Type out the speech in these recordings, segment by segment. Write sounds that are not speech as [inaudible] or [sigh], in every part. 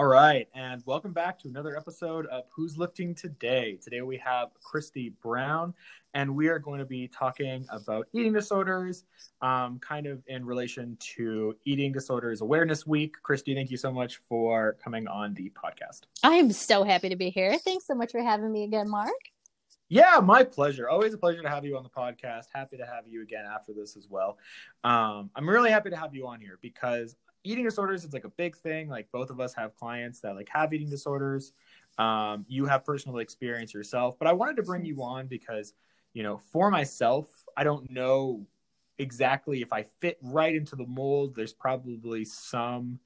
All right, and welcome back to another episode of Who's Lifting Today. Today we have Christy Brown, and we are going to be talking about eating disorders, um, kind of in relation to Eating Disorders Awareness Week. Christy, thank you so much for coming on the podcast. I'm so happy to be here. Thanks so much for having me again, Mark. Yeah, my pleasure. Always a pleasure to have you on the podcast. Happy to have you again after this as well. Um, I'm really happy to have you on here because eating disorders is like a big thing. Like both of us have clients that like have eating disorders. Um, you have personal experience yourself, but I wanted to bring you on because, you know, for myself, I don't know exactly if I fit right into the mold. There's probably some,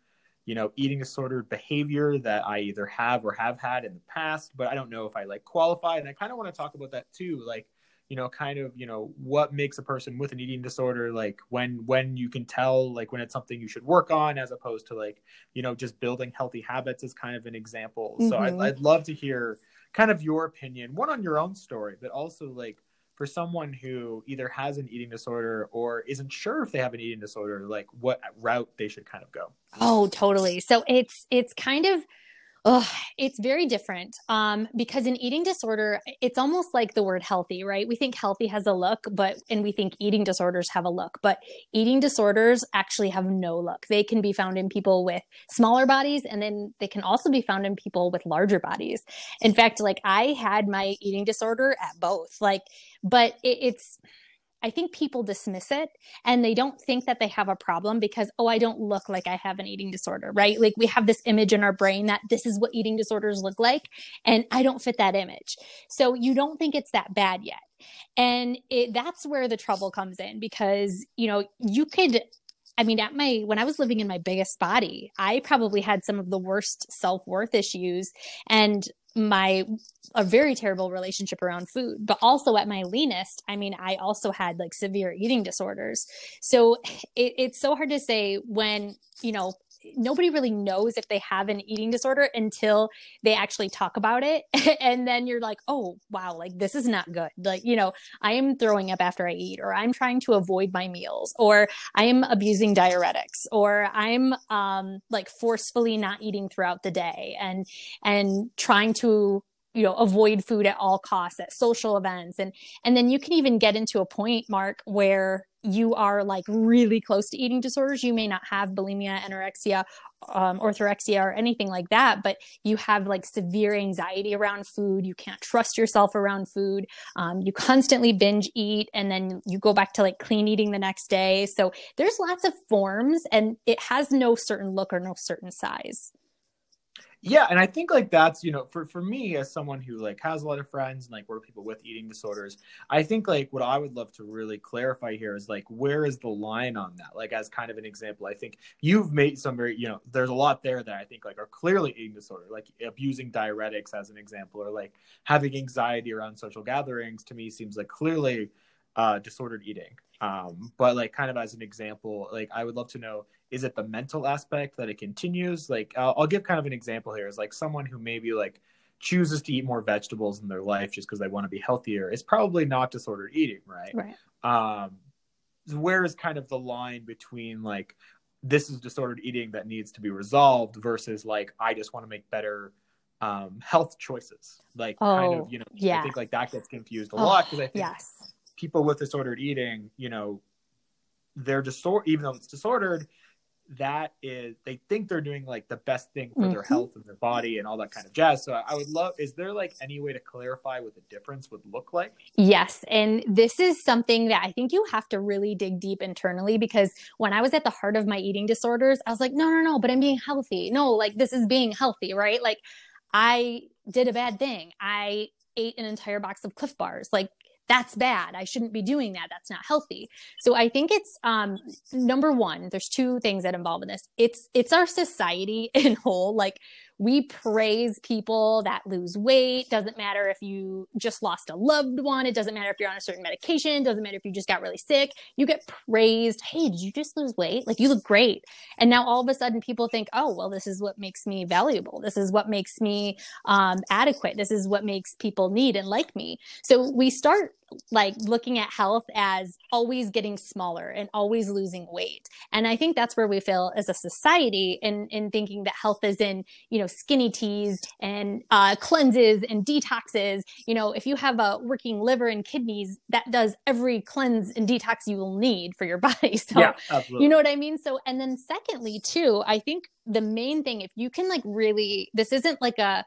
you know, eating disorder behavior that I either have or have had in the past, but I don't know if I like qualify. And I kind of want to talk about that too. Like, you know kind of you know what makes a person with an eating disorder like when when you can tell like when it's something you should work on as opposed to like you know just building healthy habits is kind of an example. Mm-hmm. so I'd, I'd love to hear kind of your opinion one on your own story but also like for someone who either has an eating disorder or isn't sure if they have an eating disorder like what route they should kind of go. Oh totally. So it's it's kind of Oh, it's very different um, because in eating disorder, it's almost like the word healthy, right? We think healthy has a look, but and we think eating disorders have a look, but eating disorders actually have no look. They can be found in people with smaller bodies, and then they can also be found in people with larger bodies. In fact, like I had my eating disorder at both, like, but it, it's I think people dismiss it and they don't think that they have a problem because, oh, I don't look like I have an eating disorder, right? Like we have this image in our brain that this is what eating disorders look like, and I don't fit that image. So you don't think it's that bad yet. And it, that's where the trouble comes in because, you know, you could I mean, at my when I was living in my biggest body, I probably had some of the worst self worth issues, and my a very terrible relationship around food but also at my leanest i mean i also had like severe eating disorders. So it, it's so hard to say when you know nobody really knows if they have an eating disorder until they actually talk about it. [laughs] And then you're like oh wow like this is not good. Like you know i am throwing up after i eat or i'm trying to avoid my meals or i am abusing diuretics or i'm um like forcefully not eating throughout the day and and trying to you know avoid food at all costs at social events. And and then you can even get into a point mark where you are like really close to eating disorders you may not have bulimia anorexia um, orthorexia or anything like that but you have like severe anxiety around food you can't trust yourself around food um, you constantly binge eat and then you go back to like clean eating the next day. So there's lots of forms and it has no certain look or no certain size yeah and i think like that's you know for for me as someone who like has a lot of friends and like work people with eating disorders i think like what i would love to really clarify here is like where is the line on that? Like as kind of an example i think you've made some very you know there's a lot there that i think like are clearly eating disorder like abusing diuretics as an example or like having anxiety around social gatherings to me seems like clearly uh disordered eating. Um but like kind of as an example like i would love to know is it the mental aspect that it continues? Like I'll, I'll give kind of an example here is like someone who maybe like chooses to eat more vegetables in their life just because they want to be healthier is probably not disordered eating right? Right. Um where is kind of the line between like this is disordered eating that needs to be resolved versus like i just want to make better um health choices? Like oh, kind of you know yeah. i think like that gets confused a oh, lot because i think yes. people with disordered eating you know they're disordered even though it's disordered that is they think they're doing like the best thing for mm-hmm. their health and their body and all that kind of jazz. So i would love is there like any way to clarify what the difference would look like? Yes and this is something that i think you have to really dig deep internally because when i was at the heart of my eating disorders i was like no no no but i'm being healthy. No like this is being healthy right? Like i did a bad thing. I ate an entire box of Clif bars. Like that's bad. I shouldn't be doing that. That's not healthy. So I think it's um, number one. There's two things that involve in this. It's it's our society [laughs] in whole. Like we praise people that lose weight. Doesn't matter if you just lost a loved one. It doesn't matter if you're on a certain medication. Doesn't matter if you just got really sick. You get praised. Hey, did you just lose weight? Like you look great. And now all of a sudden people think, oh, well, this is what makes me valuable. This is what makes me um, adequate. This is what makes people need and like me. So we start like looking at health as always getting smaller and always losing weight. And I think that's where we fail as a society in in thinking that health is in, you know, skinny teas and uh, cleanses and detoxes. You know, if you have a working liver and kidneys, that does every cleanse and detox you will need for your [laughs] body. So, yeah, you know what I mean? So, and then secondly, too, I think the main thing, if you can like really, this isn't like a,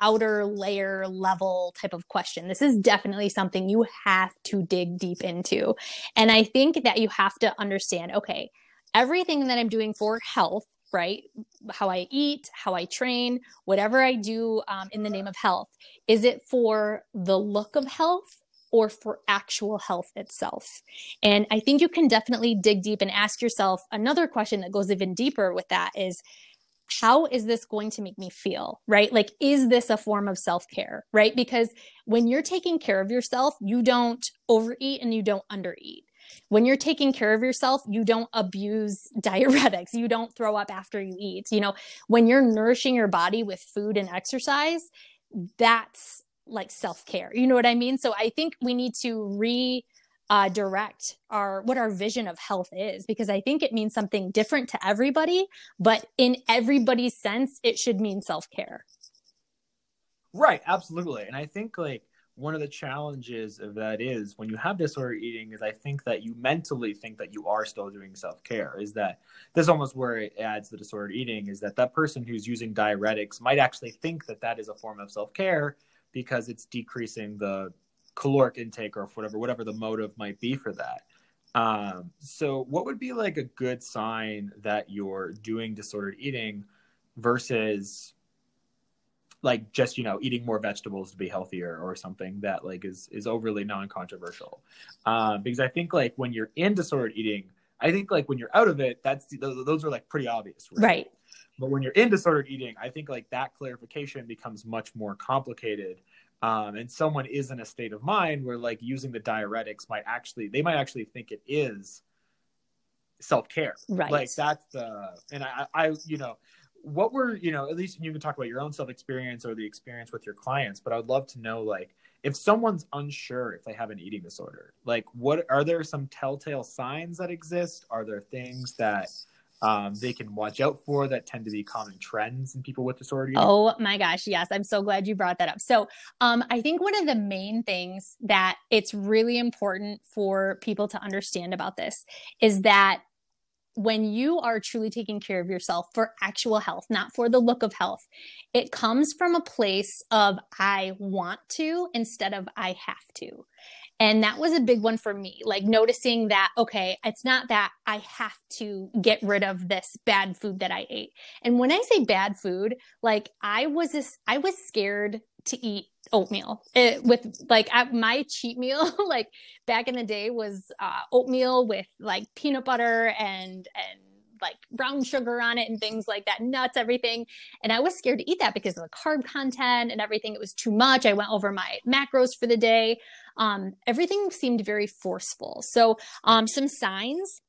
outer layer level type of question. This is definitely something you have to dig deep into. And I think that you have to understand okay, everything that I'm doing for health right? How I eat, how I train, whatever I do um, in the name of health. Is it for the look of health or for actual health itself? And I think you can definitely dig deep and ask yourself another question that goes even deeper with that is, how is this going to make me feel right like is this a form of self-care right because when you're taking care of yourself you don't overeat and you don't undereat when you're taking care of yourself, you don't abuse [laughs] diuretics. You don't throw up after you eat. You know, when you're nourishing your body with food and exercise, that's like self care. You know what I mean? So I think we need to re uh, direct our what our vision of health is because I think it means something different to everybody, but in everybody's sense, it should mean self care. Right, absolutely, and I think like one of the challenges of that is when you have disordered eating is i think that you mentally think that you are still doing self-care is that this almost where it adds the disordered eating is that that person who's using diuretics might actually think that that is a form of self-care because it's decreasing the caloric intake or whatever whatever the motive might be for that. Um, so what would be like a good sign that you're doing disordered eating versus like just you know eating more vegetables to be healthier or something that like is is overly non-controversial? Um, because i think like when you're in disordered eating i think like when you're out of it that's those, those are like pretty obvious right? right. But when you're in disordered eating i think like that clarification becomes much more complicated um, and someone is in a state of mind where like using the diuretics might actually they might actually think it is self-care. Right. Like that's the and i i you know what were you know at least you can talk about your own self experience or the experience with your clients but i would love to know like if someone's unsure if they have an eating disorder like what are there some telltale signs that exist? Are there things that um, they can watch out for that tend to be common trends in people with disorder oh my gosh yes i'm so glad you brought that up so um, i think one of the main things that it's really important for people to understand about this is that when you are truly taking care of yourself for actual health, not for the look of health, it comes from a place of I want to instead of I have to. And that was a big one for me, like noticing that, okay, it's not that I have to get rid of this bad food that I ate. And when I say bad food, like I was, this, I was scared to eat oatmeal it, with like at my cheat meal [laughs] like back in the day was uh, oatmeal with like peanut butter and and like brown sugar on it and things like that nuts everything. And i was scared to eat that because of the carb content and everything. It was too much. I went over my macros for the day. Um, everything seemed very forceful. So um, some signs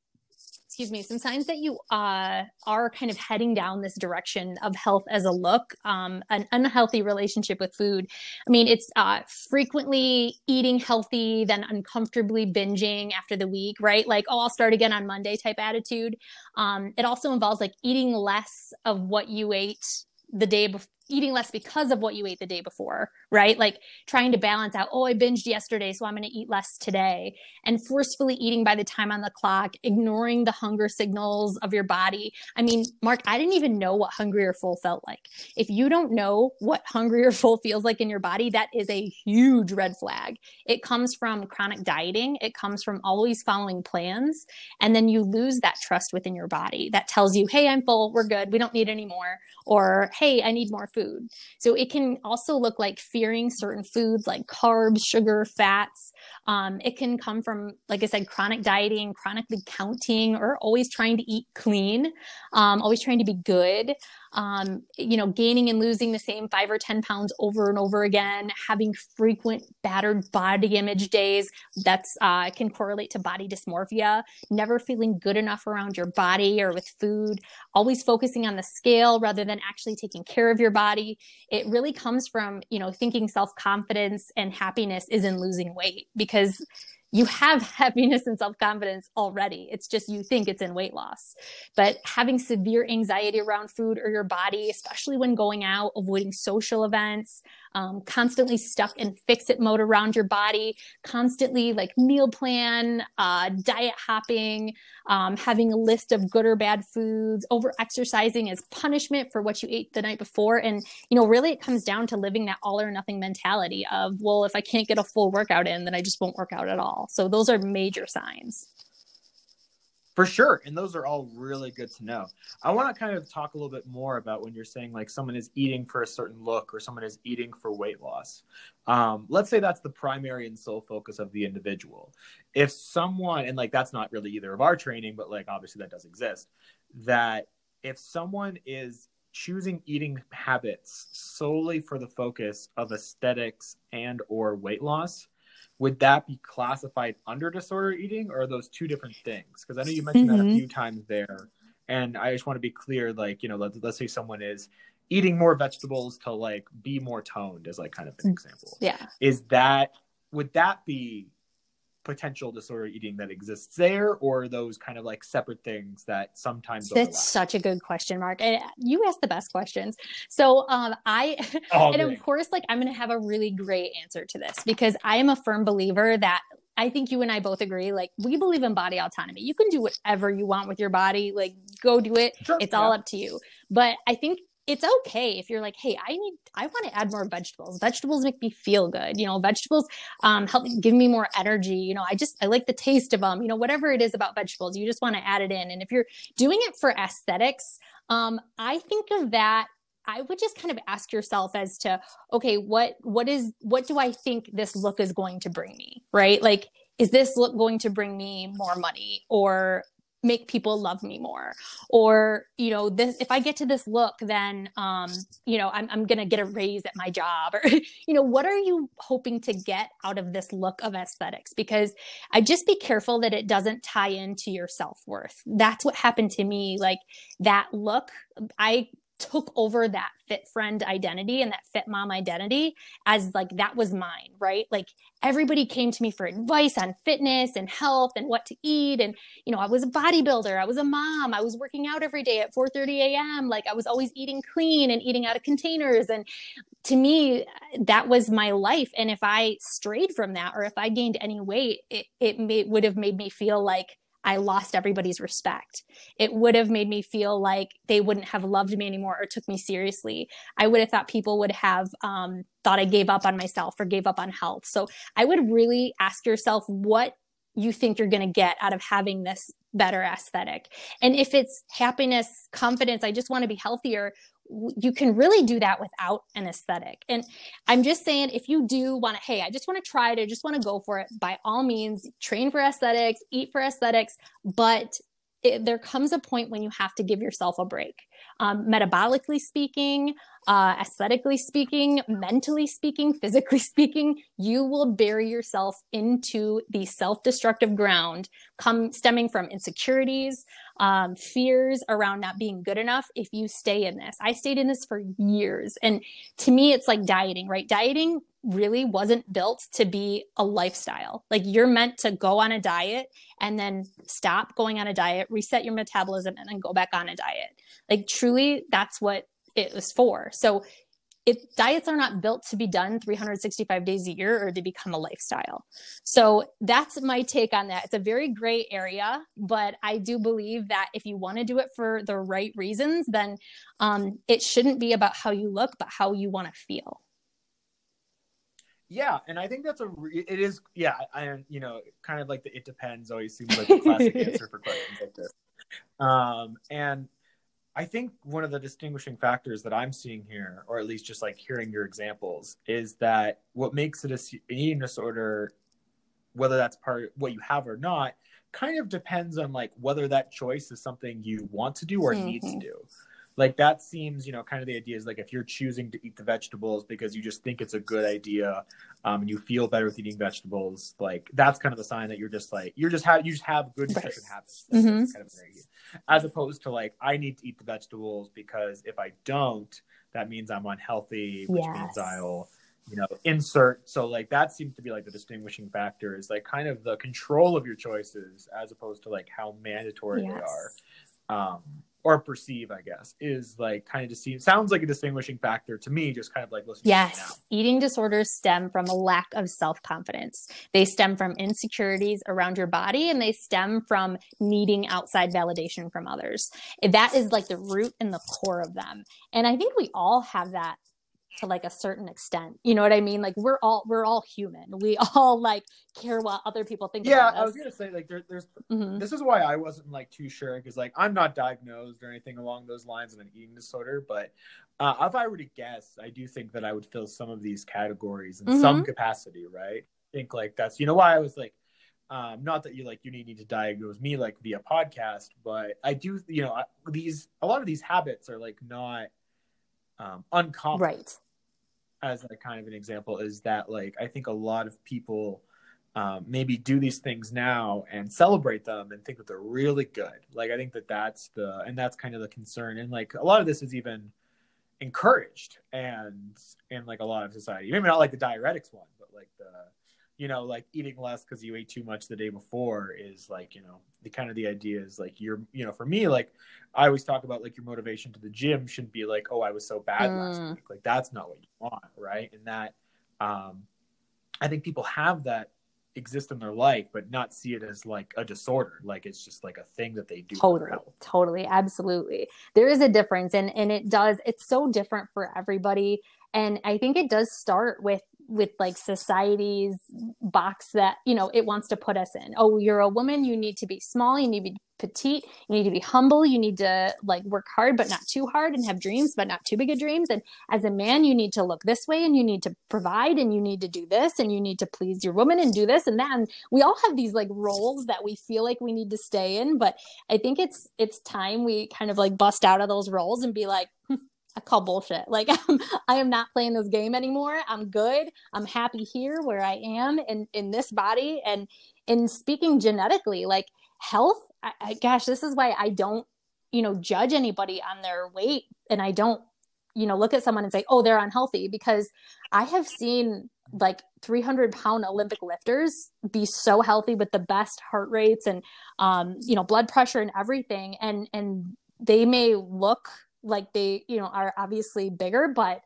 excuse me, some signs that you uh, are kind of heading down this direction of health as a look, um, an unhealthy relationship with food. I mean, it's uh, frequently eating healthy, then uncomfortably binging after the week, right? Like, oh, I'll start again on Monday type attitude. Um, it also involves like eating less of what you ate the day before eating less because of what you ate the day before, right? Like trying to balance out, oh, I binged yesterday, so I'm going to eat less today. And forcefully eating by the time on the clock, ignoring the hunger signals of your body. I mean, Mark, I didn't even know what hungry or full felt like. If you don't know what hungry or full feels like in your body, that is a huge red flag. It comes from chronic dieting, it comes from always following plans. And then you lose that trust within your body that tells you, hey, I'm full, we're good, we don't need any more. Or, hey, I need more food food. So it can also look like fearing certain foods like carbs, sugar, fats. Um, it can come from, like I said, chronic dieting, chronically counting, or always trying to eat clean, um, always trying to be good um, you know, gaining and losing the same five or 10 pounds over and over again, having frequent battered body image days. That's uh, can correlate to body dysmorphia, never feeling good enough around your body or with food, always focusing on the scale rather than actually taking care of your body. It really comes from, you know, thinking self confidence and happiness is in losing weight because you have [laughs] happiness and self confidence already. It's just you think it's in weight loss. But having severe anxiety around food or your body, especially when going out, avoiding social events, um, constantly stuck in fix it mode around your body, constantly like meal plan, uh, diet hopping, um, having a list of good or bad foods, over exercising as punishment for what you ate the night before. And, you know, really it comes down to living that all or nothing mentality of, well, if I can't get a full workout in, then I just won't work out at all. So those are major signs. For sure. And those are all really good to know. I want to kind of talk a little bit more about when you're saying like someone is eating for a certain look or someone is eating for weight loss. Um, let's say that's the primary and sole focus of the individual. If someone, and like that's not really either of our training, but like obviously that does exist, that if someone is choosing eating habits solely for the focus of aesthetics and or weight loss would that be classified under disorder eating or are those two different things because i know you mentioned mm-hmm. that a mm-hmm. few times there and i just want to be clear like you know let's, let's say someone is eating more vegetables to like be more toned as like kind of an mm. example yeah is that would that be potential disorder eating that exists there or those kind of like separate things that sometimes that's such a good question mark and you asked the best questions so um i oh, [laughs] and great. of course like i'm gonna have a really great answer to this because i am a firm believer that I think you and I both agree. Like, we believe in body autonomy. You can do whatever you want with your body. Like, go do it. Sure, it's yeah. all up to you. But I think it's okay if you're like, hey, I need, I want to add more vegetables. Vegetables make me feel good. You know, vegetables um, help give me more energy. You know, I just, I like the taste of them. You know, whatever it is about vegetables, you just want to add it in. And if you're doing it for aesthetics, um, I think of that I would just kind of ask yourself as to, okay, what what is what do I think this look is going to bring me? Right? Like, is this look going to bring me more money or make people love me more. Or you know this if i get to this look then um you know i'm, I'm gonna get a raise at my job or [laughs] you know what are you hoping to get out of this look of aesthetics? Because i just be careful that it doesn't tie into your self-worth. That's what happened to me. Like that look i took over that fit friend identity and that fit mom identity as like that was mine, right? Like everybody came to me for advice on fitness and health and what to eat. And you know, I was a bodybuilder, I was a mom, I was working out every day at 4:30 a.m. like I was always eating clean and eating out of containers. And to me that was my life. And if I strayed from that or if I gained any weight, it it may, would have made me feel like I lost everybody's respect. It would have made me feel like they wouldn't have loved me anymore or took me seriously. I would have thought people would have um, thought I gave up on myself or gave up on health. So I would really ask yourself what you think you're going to get out of having this better aesthetic. And if it's happiness, confidence, I just want to be healthier, you can really do that without an aesthetic. And I'm just saying, if you do want to, hey, I just want to try it, I just want to go for it, by all means, train for aesthetics, eat for aesthetics, but it, there comes a point when you have to give yourself a break. Um, metabolically speaking, uh, aesthetically speaking, mentally speaking, physically [laughs] speaking, you will bury yourself into the self-destructive ground come stemming from insecurities, um, fears around not being good enough if you stay in this. I stayed in this for years. And to me, it's like dieting, right? Dieting really wasn't built to be a lifestyle. Like you're meant to go on a diet and then stop going on a diet, reset your metabolism, and then go back on a diet. Like truly, that's what it was for. So it, diets are not built to be done 365 days a year or to become a lifestyle. So that's my take on that. It's a very gray area, but I do believe that if you want to do it for the right reasons, then um, it shouldn't be about how you look, but how you want to feel. Yeah, and I think that's a re- it is yeah, and you know, kind of like the it depends always seems like the classic [laughs] answer for questions like this. Um, and I think one of the distinguishing factors that I'm seeing here, or at least just like hearing your examples, is that what makes it a, an eating disorder, whether that's part what you have or not, kind of depends on like whether that choice is something you want to do or mm-hmm. need to do like that seems you know kind of the idea is like if you're choosing to eat the vegetables because you just think it's a good idea um, and you feel better with eating vegetables like that's kind of a sign that you're just like you're just have you just have good nutrition habits mm-hmm. kind of as opposed to like i need to eat the vegetables because if i don't that means i'm unhealthy which yes. means i'll you know insert so like that seems to be like the distinguishing factor is like kind of the control of your choices as opposed to like how mandatory yes. they are um or perceive i guess is like kind of just seems sounds like a distinguishing factor to me just kind of like listening yes eating disorders stem from a lack of self-confidence. They stem from insecurities around your body and they stem from needing outside validation from others. That is like the root and the core of them. And i think we all have that to like a certain extent. You know what I mean? Like we're all we're all human. We [laughs] all like care what other people think. Yeah, I was gonna say like there, there's mm-hmm. this is why I wasn't like too sure because like I'm not diagnosed or anything along those lines of an eating disorder, but uh, if I were to guess, I do think that I would fill some of these categories in mm-hmm. some capacity. Right? I think like that's you know why I was like. Um, not that you like you need to diagnose me like via podcast, but I do you know these a lot of these habits are like not um, uncommon. Right. As a kind of an example, is that like I think a lot of people um, maybe do these things now and celebrate them and think that they're really good. Like I think that that's the and that's kind of the concern. And like a lot of this is even encouraged and in like a lot of society. Maybe not like the diuretics one, but like the you know, like eating less because you ate too much the day before is like, you know, the kind of the idea is like you're, you know, for me, like I always talk about like your motivation to the gym shouldn't be like, oh, I was so bad mm. last week. Like that's not what you want, right? And that, um, I think people have that exist in their life, but not see it as like a disorder. Like it's just like a thing that they do. Totally, totally, absolutely. There is a difference, and and it does. It's so different for everybody, and I think it does start with with like society's box that you know it wants to put us in. Oh you're a woman you need to be small you need to be petite you need to be humble you need to like work hard but not too hard and have dreams but not too big of dreams. And as a man you need to look this way and you need to provide and you need to do this and you need to please your woman and do this and that. And we all have these like roles that we feel like we need to stay in but i think it's it's time we kind of like bust out of those roles and be like hmm, I call bullshit. Like [laughs] I'm, I am not playing this game anymore. I'm good. I'm happy here where I am in in this body. And in speaking genetically, like health, I, I, gosh, this is why I don't, you know, judge anybody on their weight, and I don't, you know, look at someone and say, oh, they're unhealthy, because I have seen like 300 pound Olympic lifters be so healthy with the best heart rates and, um, you know, blood pressure and everything, and and they may look like they you know are obviously bigger but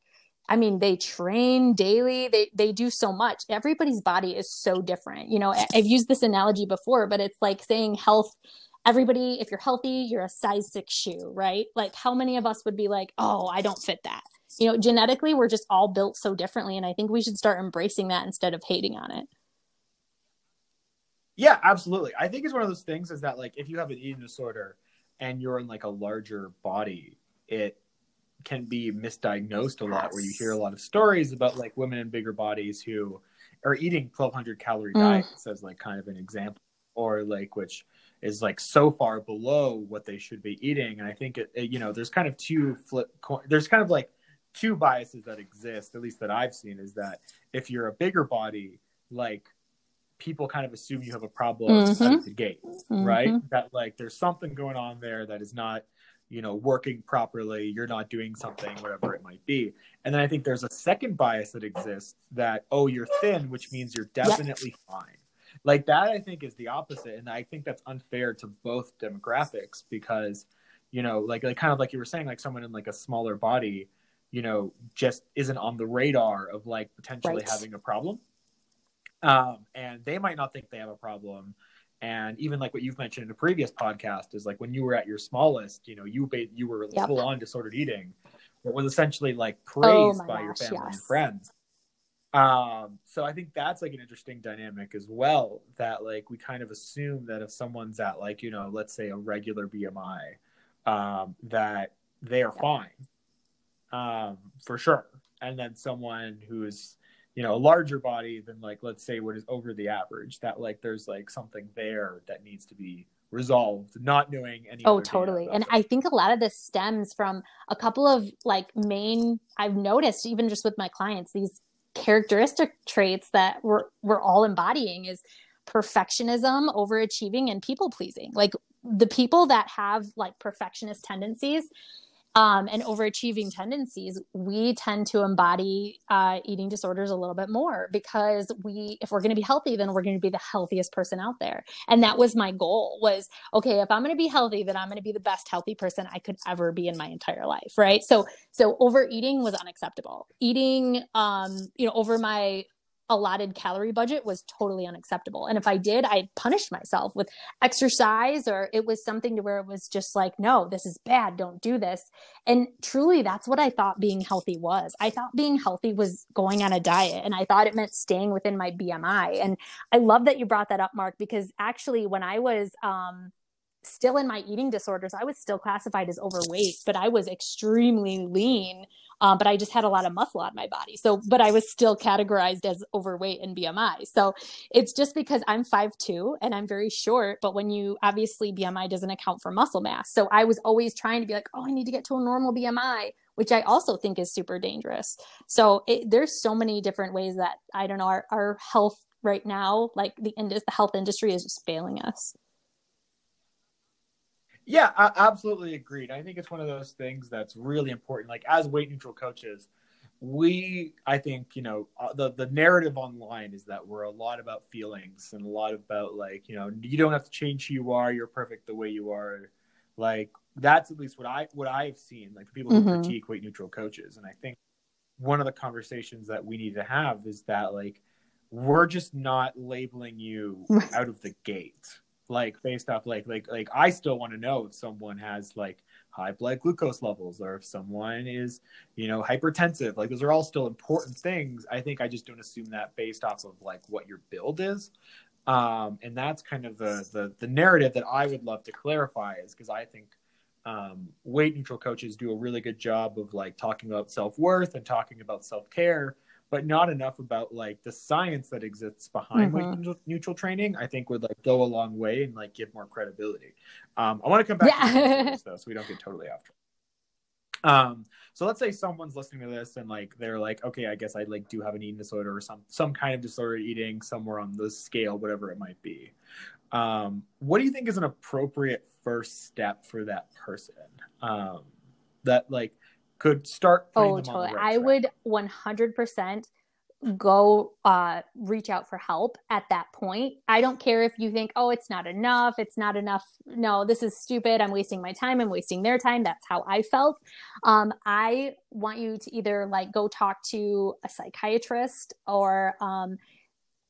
i mean they train daily. They they do so much. Everybody's body is so different you know i've used this analogy before but it's like saying health everybody if you're healthy you're a size 6 shoe right? Like how many of us would be like oh i don't fit that. You know genetically we're just all built so differently and i think we should start embracing that instead of hating on it. Yeah absolutely. I think it's one of those things is that like if you have an eating disorder and you're in like a larger body it can be misdiagnosed a lot where you hear a lot of stories about like women in bigger bodies who are eating 1200 calorie mm. diets as like kind of an example or like which is like so far below what they should be eating and i think it, it, you know there's kind of two flip there's kind of like two biases that exist at least that i've seen is that if you're a bigger body like people kind of assume you have a problem mm-hmm. at the gate mm-hmm. right that like there's something going on there that is not you know working properly you're not doing something whatever it might be. And then i think there's a second bias that exists that oh you're thin which means you're definitely fine. Like that i think is the opposite. And i think that's unfair to both demographics because you know like like kind of like you were saying like someone in like a smaller body you know just isn't on the radar of like potentially right. having a problem. Um and they might not think they have a problem and even like what you've mentioned in a previous podcast is like when you were at your smallest you know you you were yep. full on disordered eating it was essentially like oh praised oh by gosh, your family yes. and friends um so i think that's like an interesting dynamic as well that like we kind of assume that if someone's at like you know let's say a regular bmi um that they are yep. fine um for sure and then someone who's you know a larger body than like let's say what is over the average that like there's like something there that needs to be resolved not knowing any oh totally. and i think a lot of this stems from a couple of like main i've noticed even just with my clients these characteristic traits that we're we're all embodying is perfectionism overachieving and people pleasing like the people that have like perfectionist tendencies um, and overachieving tendencies, we tend to embody uh, eating disorders a little bit more because we, if we're going to be healthy, then we're going to be the healthiest person out there. And that was my goal was, okay, if I'm going to be healthy, then I'm going to be the best healthy person I could ever be in my entire life. Right. So, so overeating was unacceptable. Eating, um, you know, over my allotted calorie budget was totally unacceptable. And if I did, I punished myself with exercise or it was something to where it was just like, no, this is bad. Don't do this. And truly, that's what I thought being healthy was. I thought being healthy was going on a diet and I thought it meant staying within my BMI. And I love that you brought that up, Mark, because actually, when I was, um, still in my eating disorders, I was still classified as overweight, but I was extremely lean um, but I just had a lot of muscle on my body. So, but I was still categorized as overweight in BMI. So it's just because I'm 5'2 and I'm very short, but when you obviously BMI doesn't account for muscle mass. So I was always trying to be like, oh, I need to get to a normal BMI, which I also think is super dangerous. So it, there's so many different ways that I don't know, our, our health right now, like the, indus- the health industry is just failing us. Yeah, I absolutely agreed. I think it's one of those things that's really important. Like as weight neutral coaches, we I think you know uh, the the narrative online is that we're a lot about feelings and a lot about like you know you don't have to change who you are. You're perfect the way you are. Like that's at least what I what I've seen. Like people who mm-hmm. critique weight neutral coaches, and I think one of the conversations that we need to have is that like we're just not labeling you [laughs] out of the gate like based off like like like I still want to know if someone has like high blood glucose levels or if someone is you know hypertensive. Like those are all still important things. I think i just don't assume that based off of like what your build is. Um and that's kind of the the, the narrative that i would love to clarify is because i think um, weight neutral coaches do a really good job of like talking about self-worth and talking about self-care but not enough about like the science that exists behind mm-hmm. weight neutral training. I think would like go a long way and like give more credibility. Um, I want to come back yeah. to this [laughs] though, so we don't get totally off track. Um, so let's say someone's listening to this and like they're like, okay, I guess I like do have an eating disorder or some some kind of disordered eating somewhere on the scale, whatever it might be. Um, what do you think is an appropriate first step for that person? Um, that like could start. oh, totally. I would 100% go uh, reach out for help at that point. I don't care if you think, oh, it's not enough. It's not enough. No, this is stupid. I'm wasting my time. I'm wasting their time. That's how I felt. Um, I want you to either like go talk to a psychiatrist or um,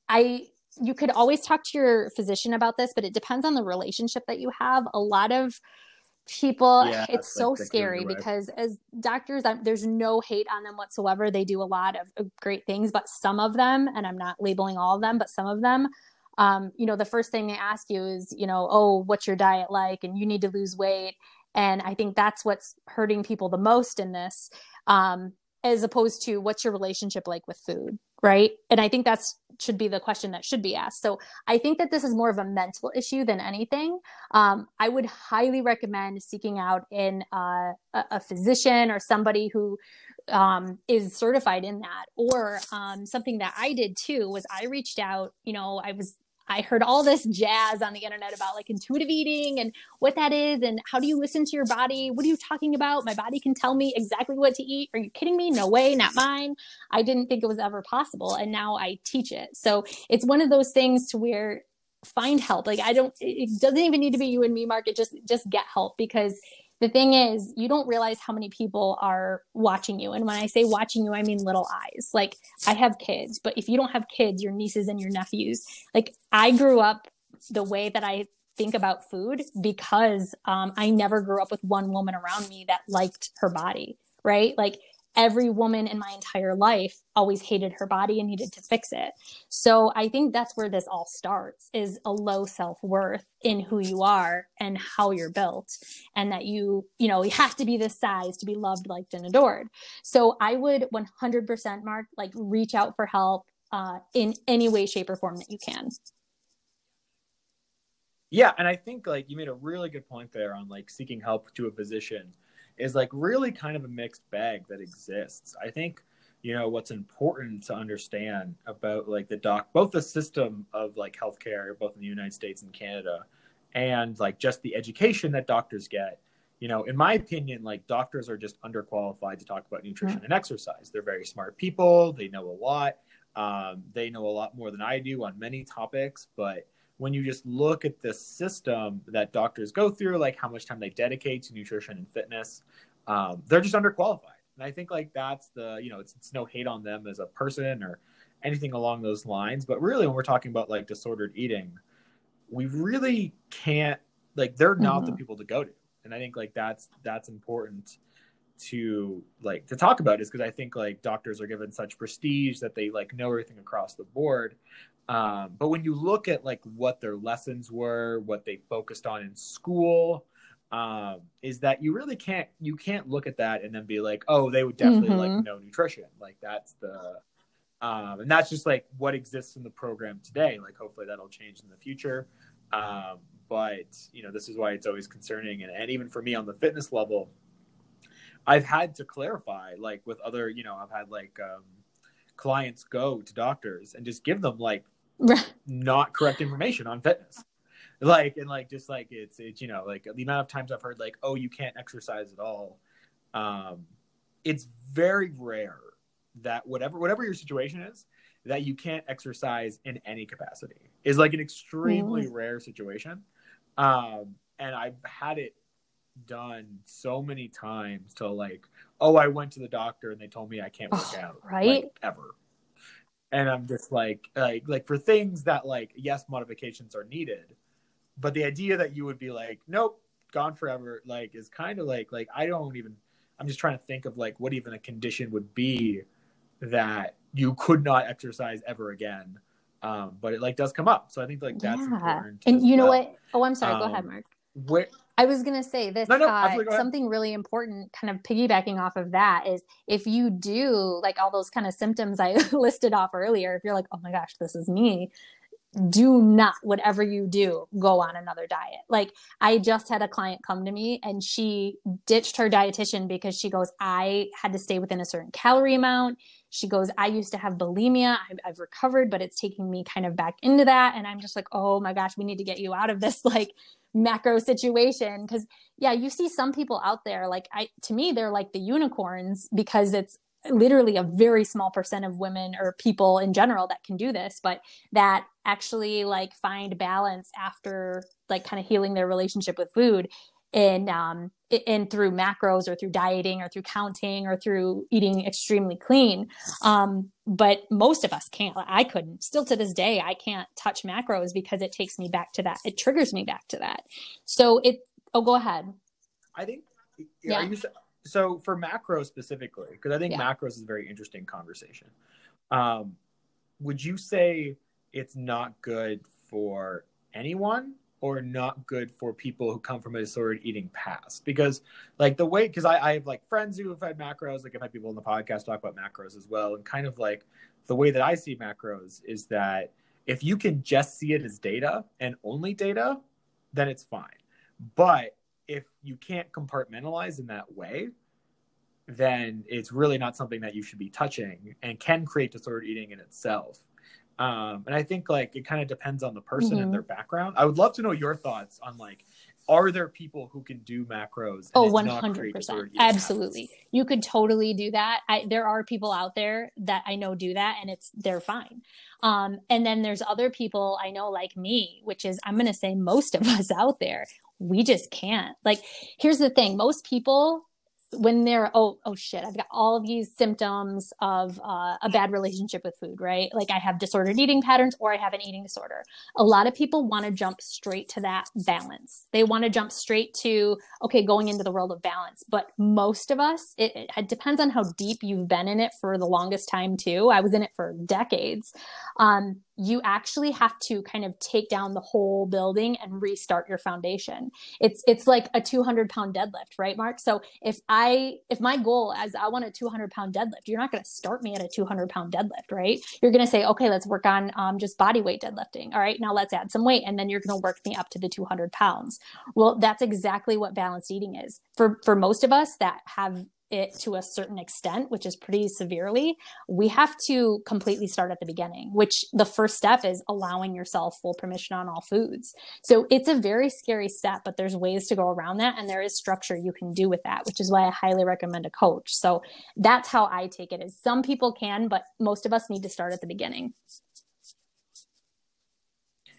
I. You could always talk to your physician about this, but it depends on the relationship that you have. A lot of people yeah, it's so scary right. because as doctors I'm, there's no hate on them whatsoever. They do a lot of, of, great things but some of them and i'm not labeling all of them but some of them um, you know the first thing they ask you is you know oh what's your diet like? And you need to lose weight. And i think that's what's hurting people the most in this um, as opposed to what's your relationship like with food right? And i think that's should be the question that should be asked. So i think that this is more of a mental issue than anything. Um, i would highly recommend seeking out in uh, a, physician or somebody who um, is certified in that. Or um, something that i did too was i reached out you know i was I heard all this jazz on the internet about like intuitive eating and what that is and how do you listen to your body? What are you talking about? My body can tell me exactly what to eat. Are you kidding me? No way, not mine. I didn't think it was ever possible and now I teach it. So it's one of those things to where find help. Like I don't it doesn't even need to be you and me, Mark. It just just get help because the thing is you don't realize how many people are watching you. And when i say watching you i mean little eyes. Like i have kids but if you don't have kids your nieces and your nephews like i grew up the way that i think about food because um, i never grew up with one woman around me that liked her body right? Like every woman in my entire life always hated her body and needed to fix it. So I think that's where this all starts is a low self-worth in who you are and how you're built and that you, you know, you have to be this size to be loved, liked and adored. So I would 100% mark like reach out for help uh, in any way shape or form that you can. Yeah, and I think like you made a really good point there on like seeking help to a physician is like really kind of a mixed bag that exists. I think you know what's important to understand about like the doc both the system of like healthcare both in the United States and Canada and like just the education that doctors get you know, in my opinion, like doctors are just underqualified to talk about nutrition Mm. and exercise. They're very smart people. They know a lot. Um, they know a lot more than I do on many topics. But when you just look at the system that doctors go through, like how much time they dedicate to nutrition and fitness, um, they're just underqualified. And I think like that's the, you know, it's, it's no hate on them as a person or anything along those lines. But really, when we're talking about like disordered eating, we really can't, like, they're not the Mhm. people to go to. And I think like that's, that's important to like to talk about is because I think like doctors are given such prestige that they like know everything across the board. Um, but when you look at like what their lessons were, what they focused on in school, um, is that you really can't you can't look at that and then be like, oh, they would definitely like Mhm. know nutrition. Like that's the um, and that's just like what exists in the program today. Like hopefully that'll change in the future. Um, but you know, this is why it's always concerning and, and even for me on the fitness level, I've had to clarify like with other, you know, I've had like um, clients go to doctors and just give them like not correct information on fitness. Like and like just like it's it's you know like the amount of times I've heard like oh you can't exercise at all. Um, it's very rare that whatever whatever your situation is that you can't exercise in any capacity is like an extremely rare situation. Um, and I've had it done so many times to like oh I went to the doctor and they told me I can't work Oh, out right? like, ever and I'm just like like like for things that like yes modifications are needed but the idea that you would be like nope gone forever like is kind of like like I don't even I'm just trying to think of like what even a condition would be that you could not exercise ever again um but it like does come up so I think like that's yeah. important And you know what? Oh, I'm sorry. Go Um, ahead, Mark. where I was gonna say this. No, no, uh, absolutely, go ahead. something really important, kind of piggybacking off of that, is if you do like all those kind of symptoms I [laughs] listed off earlier. If you're like, oh my gosh, this is me. Do not, whatever you do, go on another diet. Like, I just had a client come to me and she ditched her dietitian because she goes, I had to stay within a certain calorie amount. She goes, I used to have bulimia. I've, I've recovered, but it's taking me kind of back into that. And I'm just like, oh my gosh, we need to get you out of this [laughs] like macro situation. Because yeah, you see some people out there, like I, to me, they're like the unicorns because it's literally a very small percent of women or people in general that can do this, but that actually like find balance after like kind of healing their relationship with food and um and through macros or through dieting or through counting or through eating extremely clean um but most of us can't i couldn't still to this day i can't touch macros because it takes me back to that it triggers me back to that so it oh go ahead I think Yeah. are you so for macros specifically because I think Yeah. macros is a very interesting conversation. Um, would you say it's not good for anyone or not good for people who come from a disordered eating past? Because like the way because I, I have like friends who have had macros, like I've had people on the podcast talk about macros as well, and kind of like the way that I see macros is that if you can just see it as data and only data, then it's fine. But if you can't compartmentalize in that way, then it's really not something that you should be touching and can create disordered eating in itself. Um, and I think like it kind of depends on the person Mhm. and their background. I would love to know your thoughts on like, are there people who can do macros? and Oh, it one not hundred create percent, disordered eating habits? absolutely. You could totally do that. I, there are people out there that I know do that, and it's they're fine. Um, and then there's other people I know like me, which is I'm going to say most of [laughs] us out there, we just can't. Like, here's the thing: most people when they're oh oh shit i've got all of these symptoms of uh, a bad relationship with food right? Like i have disordered eating patterns or i have an eating disorder. A lot of people want to jump straight to that balance. They want to jump straight to okay going into the world of balance. But most of us it, it depends on how deep you've been in it for the longest time too. I was in it for decades. Um, you actually have to kind of take down the whole building and restart your foundation. It's it's like a 200 pound deadlift right mark? So if i if my goal as i want a 200 pound deadlift you're not going to start me at a 200 pound deadlift right? You're going to say okay let's work on um, just body weight deadlifting. All right now let's add some weight and then you're going to work me up to the 200 pounds. Well that's exactly what balanced eating is. For for most of us that have it to a certain extent, which is pretty severely, we have to completely start at the beginning, which the first step is allowing yourself full permission on all foods. So it's a very scary step, but there's ways to go around that. And there is structure you can do with that, which is why I highly recommend a coach. So that's how I take it is some people can, but most of us need to start at the beginning.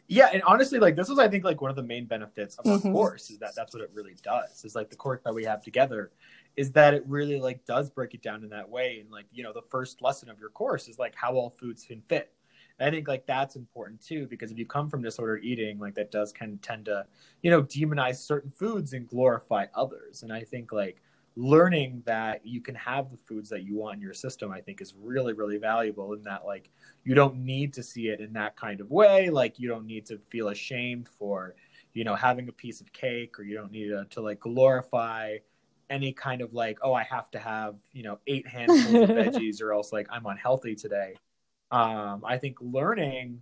Yeah, and honestly, like this is, I think, like one of the main benefits of our mm-hmm. course is that that's what it really does. Is like the course that we have together is that it really like does break it down in that way. And like you know, the first lesson of your course is like how all foods can fit. And I think like that's important too because if you come from disordered eating, like that does kind of tend to you know demonize certain foods and glorify others. And I think like learning that you can have the foods that you want in your system i think is really really valuable in that like you don't need to see it in that kind of way like you don't need to feel ashamed for you know having a piece of cake or you don't need to, to like glorify any kind of like oh i have to have you know eight handfuls of [laughs] veggies or else like i'm unhealthy today. Um i think learning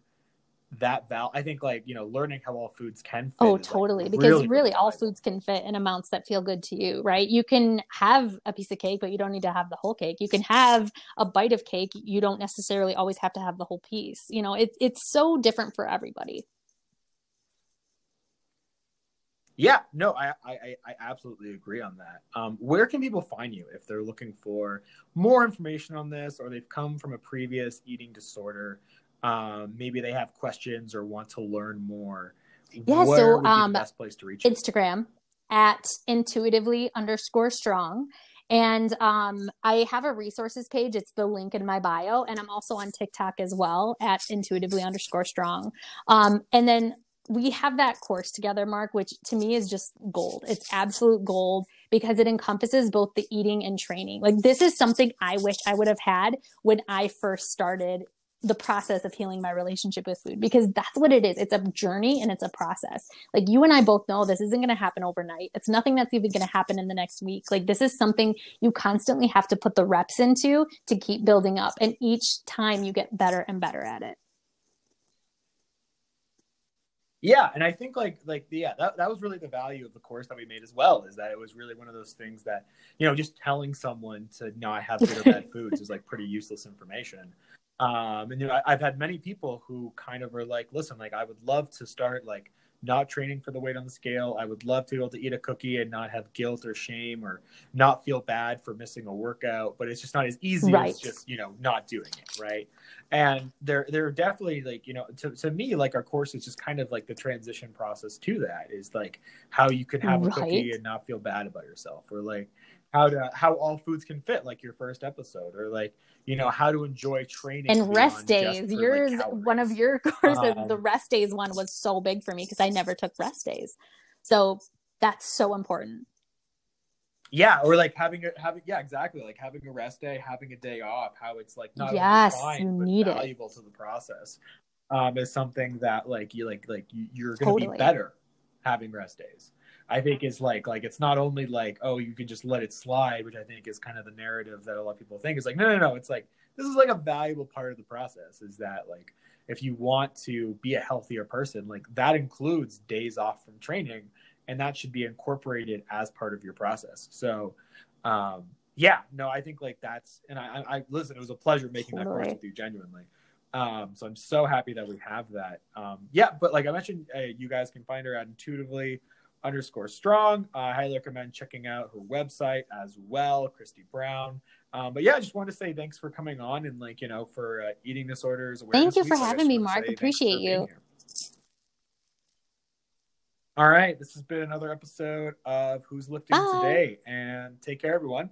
that val i think like you know learning how all foods can fit oh totally like because really, really all foods can fit in amounts that feel good to you right? You can have a piece of cake but you don't need to have the whole cake. You can have a bite of cake you don't necessarily always have to have the whole piece you know? It, it's so different for everybody yeah no I, I i absolutely agree on that um where can people find you if they're looking for more information on this or they've come from a previous eating disorder um, maybe they have questions or want to learn more, yeah, so um, best place to reach Instagram at intuitively underscore strong. And um, I have a resources page. It's the link in my bio. And I'm also on TikTok as well at intuitively underscore strong. Um, and then we have that course together, Mark, which to me is just gold. It's absolute gold because it encompasses both the eating and training. Like, this is something I wish I would have had when I first started the process of healing my relationship with food because that's what it is. It's a journey and it's a process. Like you and I both know this isn't going to happen overnight. It's nothing that's even going to happen in the next week. Like this is something you constantly have to put the reps into to keep building up. And each time you get better and better at it. Yeah, and I think like like yeah, that that was really the value of the course that we made as well. Is that it was really one of those things that you know just telling someone to not have good or bad [laughs] foods is like pretty useless information. Um, and you know, I, have had many people who kind of are like, listen, like I would love to start like not training for the weight on the scale. I would love to be able to eat a cookie and not have guilt or shame or not feel bad for missing a workout, but it's just not as easy right. as just, you know, not doing it. Right. And they're, they're definitely like, you know, to, to me, like our course is just kind of like the transition process to that is like how you can have right. a cookie and not feel bad about yourself or like how to, how all foods can fit like your first episode or like, you know how to enjoy training and rest days. yours like one of your [laughs] courses um, the rest days one was so big for me because i never took rest days. So that's so important. Yeah or like having a having yeah exactly like having a rest day having a day off how it's like not yes, only fine but need valuable it. to the process um is something that like you like like you're gonna totally. be better having rest days I think is like like it's not only like oh you can just let it slide, which I think is kind of the narrative that a lot of people think is like no no no it's like this is like a valuable part of the process is that like if you want to be a healthier person like that includes days off from training and that should be incorporated as part of your process. So um yeah no I think like that's and I I listen it was a pleasure making totally. that course with you genuinely. Um, so I'm so happy that we have that. Um, yeah, but like I mentioned, uh, you guys can find her at intuitively underscore strong. Uh, I highly recommend checking out her website as well, Christy Brown. Um, but yeah, I just want to say thanks for coming on and like you know for uh, eating disorders. Thank you for having me, Mark. Appreciate you. All right, this has been another episode of Who's Lifting Bye. Today, and take care, everyone.